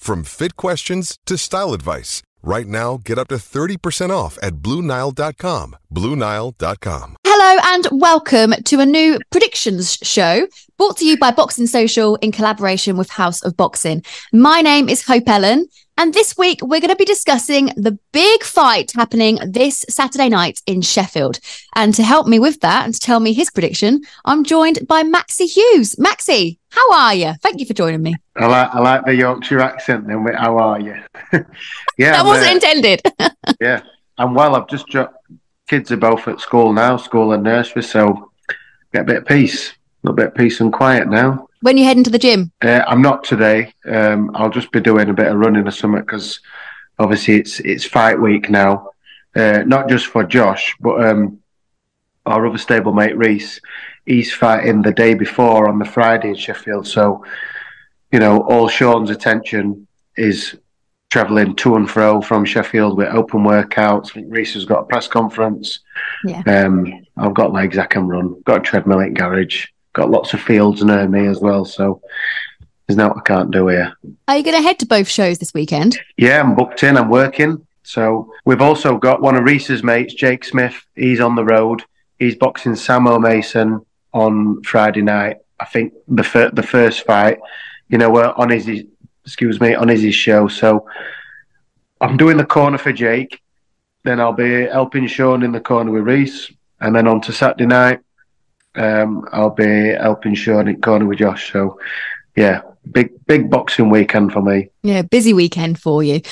from fit questions to style advice. Right now, get up to 30% off at BlueNile.com. BlueNile.com. Hello and welcome to a new predictions show brought to you by Boxing Social in collaboration with House of Boxing. My name is Hope Ellen, and this week we're going to be discussing the big fight happening this Saturday night in Sheffield. And to help me with that and to tell me his prediction, I'm joined by Maxi Hughes. Maxi, how are you? Thank you for joining me. I like I like the Yorkshire accent. Then, with how are you? yeah, that wasn't uh, intended. yeah, I'm well. I've just dropped. Kids are both at school now, school and nursery, so get a bit of peace, a little bit of peace and quiet now. When you heading into the gym, Uh, I'm not today. Um, I'll just be doing a bit of running or something because obviously it's it's fight week now. Uh, not just for Josh, but um, our other stablemate Reese. He's fighting the day before on the Friday in Sheffield. So, you know, all Sean's attention is travelling to and fro from Sheffield with open workouts. I think Reese has got a press conference. Yeah. Um, I've got legs I can run. Got a treadmill in garage. Got lots of fields near me as well. So there's no I can't do here. are you going to head to both shows this weekend? Yeah, I'm booked in. I'm working. So we've also got one of Reese's mates, Jake Smith. He's on the road. He's boxing Samo Mason on Friday night. I think the fir- the first fight. You know, we're on his excuse me on his show. So I'm doing the corner for Jake. Then I'll be helping Sean in the corner with Reese, and then on to Saturday night. Um, I'll be helping Sean in corner with Josh. So, yeah, big big boxing weekend for me. Yeah, busy weekend for you.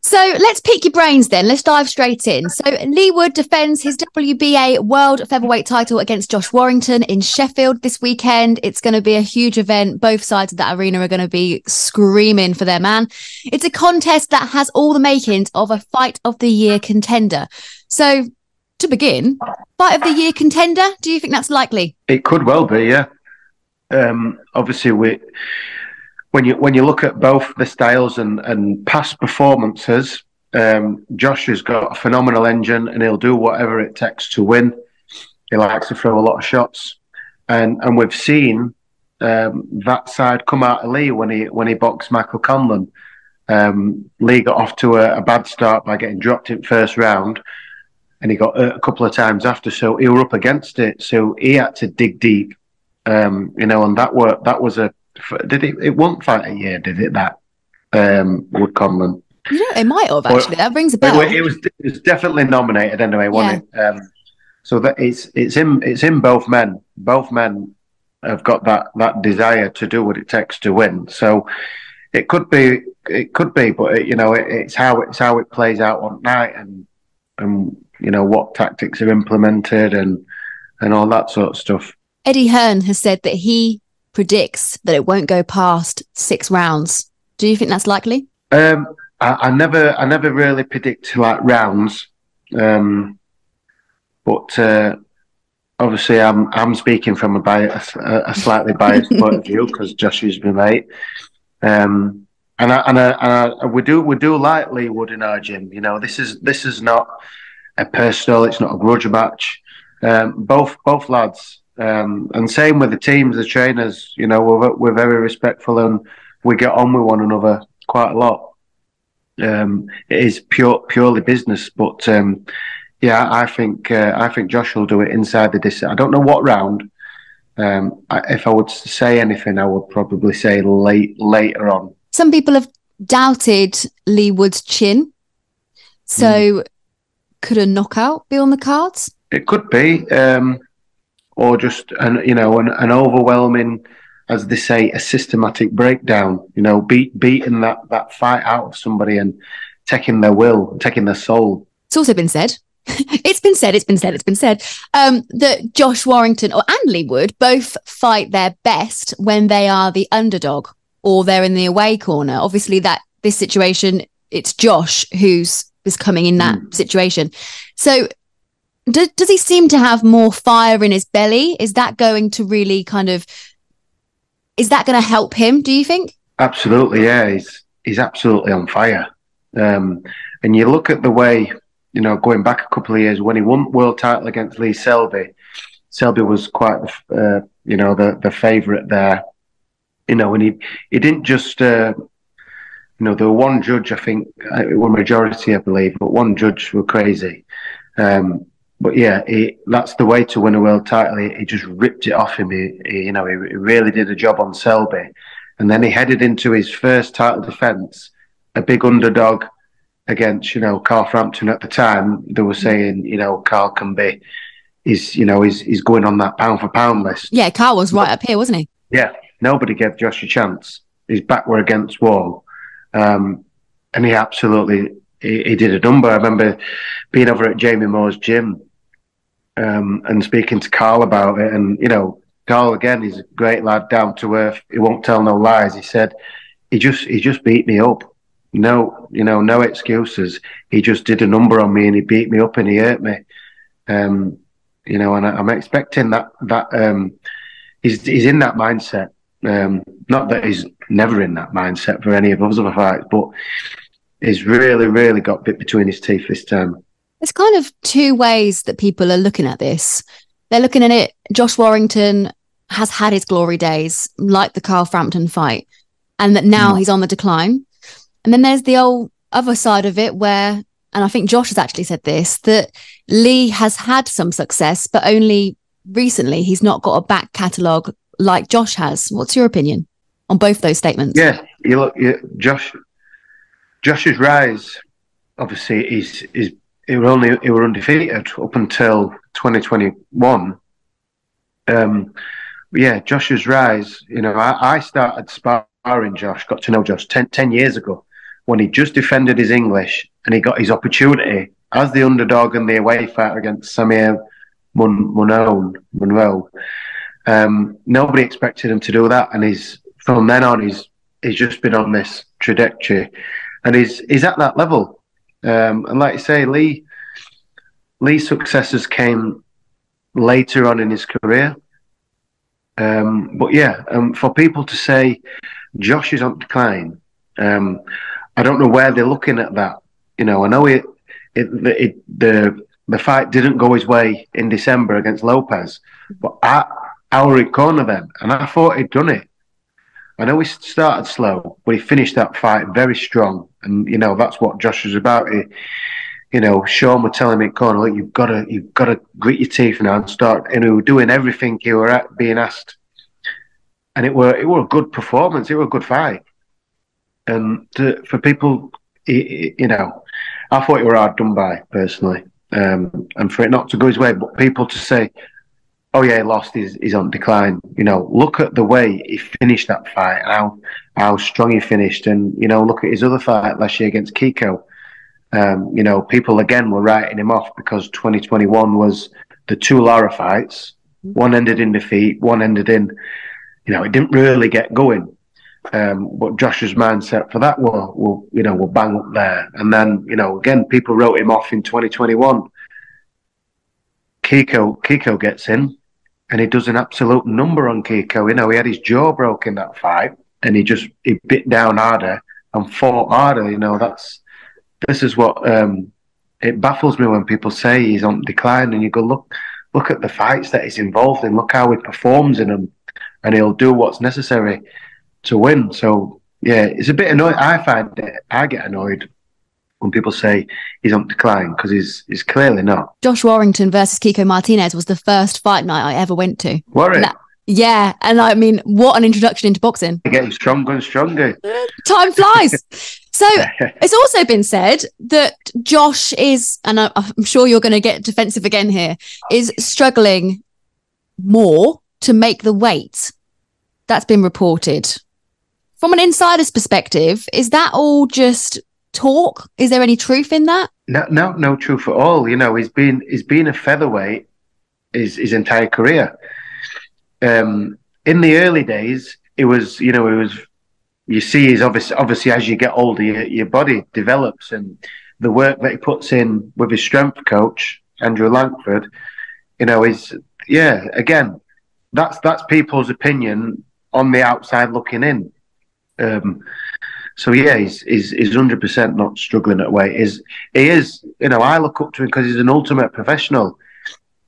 So let's pick your brains then. Let's dive straight in. So Leigh Wood defends his WBA World Featherweight title against Josh Warrington in Sheffield this weekend. It's going to be a huge event. Both sides of that arena are going to be screaming for their man. It's a contest that has all the makings of a fight of the year contender. So to begin, fight of the year contender, do you think that's likely? It could well be, yeah. Um, obviously, we when you when you look at both the styles and, and past performances, um, Josh has got a phenomenal engine, and he'll do whatever it takes to win. He likes to throw a lot of shots, and and we've seen um, that side come out of Leigh when he when he boxed Michael Conlon. Um, Leigh got off to a, a bad start by getting dropped in first round, and he got hurt a couple of times after. So he were up against it. So he had to dig deep, um, you know. And that were that was a did it? It won't fight a year, did it? That um, Wood Conlon. You know, it might have actually. That rings a It, bell. wa- it was it was definitely nominated anyway, wasn't it? Um, so that it's it's in it's in both men. Both men have got that that desire to do what it takes to win. So it could be it could be, but it, you know it, it's how it's how it plays out on night and and you know what tactics are implemented and and all that sort of stuff. Eddie Hearn has said that he predicts that it won't go past six rounds. Do you think that's likely? Um, I, I never, I never really predict like rounds, um, but uh, obviously, I'm, I'm speaking from a bias, a, a slightly biased point of view because Josh is my mate. Um, and I, and, I, and I, we do, we do like Leigh Wood in our gym. You know, this is, this is not a personal, it's not a grudge match. Um, both, both lads Um, and same with the teams, the trainers. You know, we're we're very respectful and we get on with one another quite a lot. Um, it is pure purely business, but um, yeah, I think uh, I think Josh will do it inside the distance. I don't know what round. Um, I, if I would say anything, I would probably say late later on. Some people have doubted Leigh Wood's chin, so mm. Could a knockout be on the cards? It could be, um, or just an you know an, an overwhelming as they say, a systematic breakdown. You know, beat, beating that that fight out of somebody and taking their will, taking their soul. It's also been said. it's been said. It's been said. It's been said um, that Josh Warrington or and Leigh Wood both fight their best when they are the underdog or they're in the away corner. Obviously, that this situation, it's Josh who's is coming in that mm. situation. So does, does he seem to have more fire in his belly? Is that going to really kind of is that going to help him? Do you think? Absolutely, yeah. He's he's absolutely on fire. Um, and you look at the way, you know, going back a couple of years when he won world title against Lee Selby. Selby was quite, uh, you know, the the favourite there. You know, and he he didn't just, uh, you know, there were one judge. I think uh, it was majority, I believe, but one judge were crazy. Um, but yeah, he, that's the way to win a world title. He, he just ripped it off him. He, he you know, he, really did a job on Selby, and then he headed into his first title defence, a big underdog against you know Carl Frampton at the time. They were saying you know Carl can be, he's you know he's he's going on that pound for pound list. Yeah, Carl was right up here, wasn't he? Yeah, nobody gave Josh a chance. His back were against wall, um, and he absolutely he, he, did a number. I remember being over at Jamie Moore's gym um, and speaking to Carl about it. And, you know, Carl, again, he's a great lad, down to earth. He won't tell no lies. He said, he just, he just beat me up. No, you know, no excuses. He just did a number on me and he beat me up and he hurt me. Um, you know, and I, am expecting that, that, um, he's, he's in that mindset. Um, not that he's never in that mindset for any of us other fights, but he's really, really got bit between his teeth this time. There's kind of two ways that people are looking at this. They're looking at it. Josh Warrington has had his glory days, like the Carl Frampton fight, and that now mm. he's on the decline. And then there's the old other side of it where, and I think Josh has actually said this, that Leigh has had some success, but only recently he's not got a back catalogue like Josh has. What's your opinion on both those statements? Yeah, you look, you, Josh, Josh's rise, obviously, is is it were only it were undefeated up until 2021. Um, yeah, Josh's rise. You know, I, I, started sparring Josh, got to know Josh 10, 10, years ago when he just defended his English and he got his opportunity as the underdog in the away fight against Samir Mun- Munone, Monroe. Um, nobody expected him to do that, and he's from then on he's he's just been on this trajectory, and he's he's at that level. Um, and like you say, Leigh Leigh's successes came later on in his career. Um, but yeah, um, for people to say Josh is on decline, um, I don't know where they're looking at that. You know, I know it, it, it, the the fight didn't go his way in December against Lopez, but I, our corner then, and I thought he'd done it. I know he started slow, but he finished that fight very strong, and you know that's what Josh was about. He, you know, Sean were telling me corner, you've got to, you've got to grit your teeth now and start, you know, doing everything you were at, being asked, and it were, it were a good performance. It were a good fight, and to, for people, you know, I thought it were hard done by personally, um, and for it not to go his way, but people to say, oh yeah, he lost. He's, he's on decline. You know, look at the way he finished that fight how how strong he finished, and you know, look at his other fight last year against Kiko. Um, you know, people again were writing him off because 2021 was the two Lara fights. One ended in defeat. One ended in, you know, it didn't really get going. Um, but Josh's mindset for that will, will, you know, will bang up there. And then, you know, again, people wrote him off in 2021. Kiko, Kiko gets in and he does an absolute number on Kiko. You know, he had his jaw broken that fight, and he just he bit down harder and fought harder. You know, that's this is what um, it baffles me when people say he's on decline, and you go look look at the fights that he's involved in. Look how he performs in them, and he'll do what's necessary to win. So yeah, it's a bit annoying. I find it. I get annoyed when people say he's on decline because he's he's clearly not. Josh Warrington versus Kiko Martinez was the first fight night I ever went to. Warren. Yeah, and I mean, what an introduction into boxing. Getting stronger and stronger. Time flies. so it's also been said that Josh is, and I'm sure you're going to get defensive again here, is struggling more to make the weight. That's been reported. From an insider's perspective, is that all just talk? Is there any truth in that? No, no, no truth at all. You know, he's been he's been a featherweight his his entire career um, in the early days, it was, you know, it was, you see, is obviously, obviously as you get older, your, your body develops and the work that he puts in with his strength coach, Andrew Langford, you know, is, yeah, again, that's, that's people's opinion on the outside looking in. Um, so yeah, he's he's he's hundred percent not struggling at weight. Is he is you know I look up to him because he's an ultimate professional.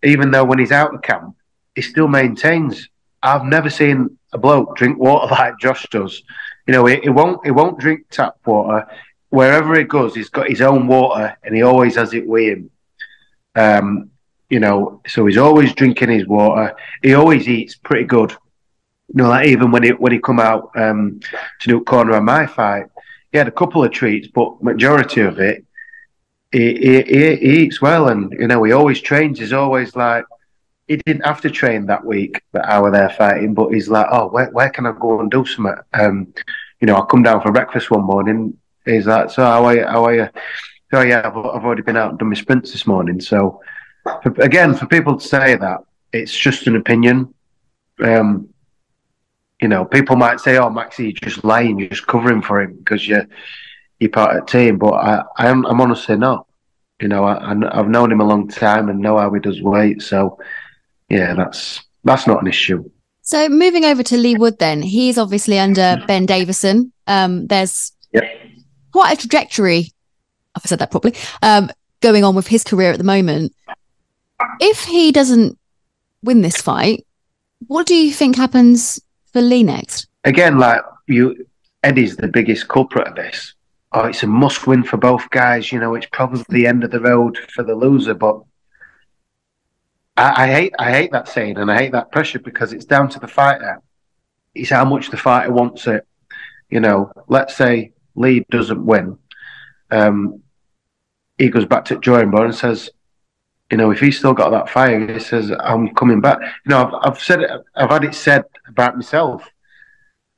Even though when he's out of camp, he still maintains. I've never seen a bloke drink water like Josh does. You know, he, he won't he won't drink tap water. Wherever he goes, he's got his own water, and he always has it with him. Um, you know, so he's always drinking his water. He always eats pretty good. You know, like even when he when he come out um, to do corner on my fight, he had a couple of treats, but majority of it, he, he, he, he eats well, and you know, he always trains. He's always like he didn't have to train that week that I were there fighting, but he's like, oh, where, where can I go and do something? Um, you know, I come down for breakfast one morning. He's like, so how are you? How are you? Oh yeah, I've, I've already been out and done my sprints this morning. So for, again, for people to say that, it's just an opinion. Um, you know, people might say, "Oh, Maxi, you're just lying. You're just covering for him because you're you're part of the team." But I, I'm, I'm honestly not. You know, I, I've known him a long time and know how he does weight. So yeah, that's that's not an issue. So moving over to Leigh Wood, then he's obviously under Ben Davison. Um, there's yep. quite a trajectory. If I said that properly, um, going on with his career at the moment. If he doesn't win this fight, what do you think happens for next? Again, like you, Eddie's the biggest culprit of this. Oh, it's a must win for both guys. You know, it's probably the end of the road for the loser, but I, I, hate I hate that saying and I hate that pressure because it's down to the fighter. It's how much the fighter wants it. You know, let's say Leigh doesn't win. Um, he goes back to drawing board and says, you know, if he's still got that fire, he says, I'm coming back. You know, I've, I've said it, I've had it said about myself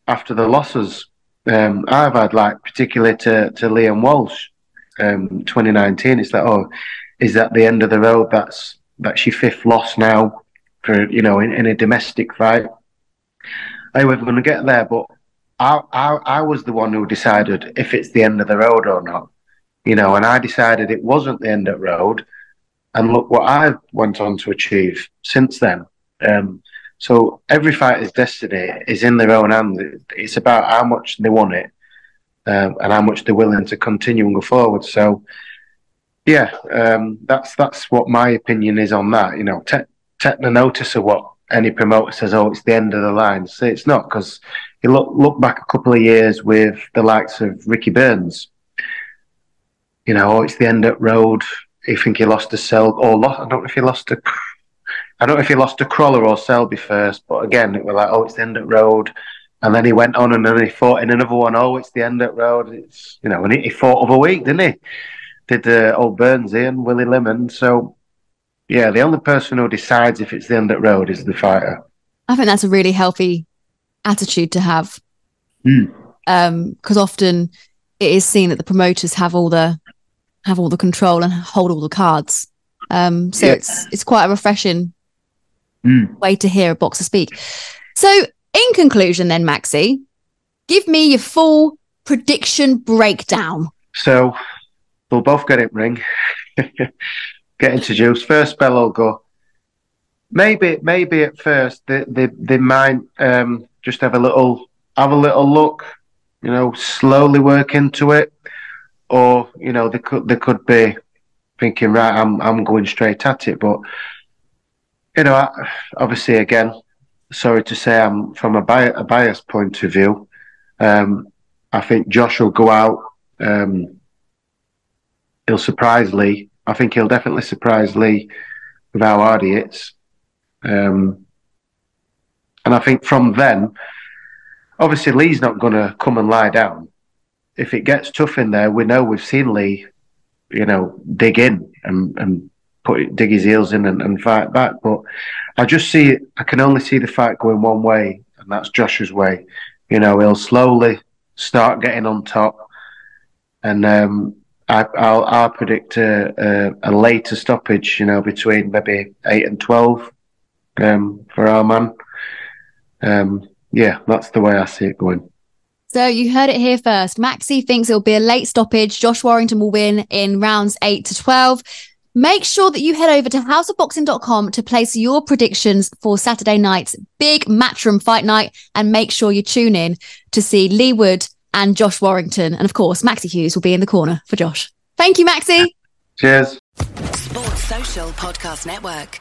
after the losses. Um, I've had like, particularly to, to Liam Walsh, um, 2019, it's like, oh, is that the end of the road? That's that's your fifth loss now for you know in, in a domestic fight. I was going to get there, but I, I I was the one who decided if it's the end of the road or not, you know, and I decided it wasn't the end of the road, and look what I went on to achieve since then. Um, so every fighter's destiny is in their own hands. It's about how much they want it um, and how much they're willing to continue and go forward. So yeah, um, that's that's what my opinion is on that. You know, take the notice of what any promoter says. Oh, it's the end of the line. So it's not because you look look back a couple of years with the likes of Ricky Burns. You know, oh, it's the end of the road. You think he lost a Sel or lost? I don't know if he lost to. I don't know if he lost to Crawford or Selby first, but again, it was like, oh, it's the end of road. And then he went on and then he fought in another one. Oh, it's the end of road. It's you know, and he, he fought over a week, didn't he? did uh, old Burnsy and Willie Limond. So, yeah, the only person who decides if it's the end of road is the fighter. I think that's a really healthy attitude to have. Because mm. um, often it is seen that the promoters have all the have all the control and hold all the cards. Um, so yeah. it's it's quite a refreshing mm. way to hear a boxer speak. So, in conclusion, then Maxi, give me your full prediction breakdown. So, They'll both get it ring, get introduced. First spell will go. Maybe, maybe at first they they, they might um, just have a little have a little look, you know, slowly work into it, or you know they could they could be thinking right, I'm I'm going straight at it, but you know, obviously, again, sorry to say, I'm from a, bi- a biased point of view. Um, I think Josh will go out. Um, he'll surprise Leigh. I think he'll definitely surprise Leigh with how hard he hits. Um, and I think from then, obviously Leigh's not going to come and lie down. If it gets tough in there, we know we've seen Leigh, you know, dig in and, and put dig his heels in and, and fight back. But I just see I can only see the fight going one way, and that's Josh's way. You know, he'll slowly start getting on top, and um, I, I'll predict a, a, a, later stoppage. You know, between maybe eight and twelve um, for our man. Um, yeah, that's the way I see it going. So you heard it here first. Maxi thinks it will be a late stoppage. Josh Warrington will win in rounds eight to 12. Make sure that you head over to houseofboxing.com to place your predictions for Saturday night's big matchroom fight night and make sure you tune in to see Leigh Wood and Josh Warrington. And of course, Maxi Hughes will be in the corner for Josh. Thank you, Maxi. Cheers. Sports Social Podcast Network.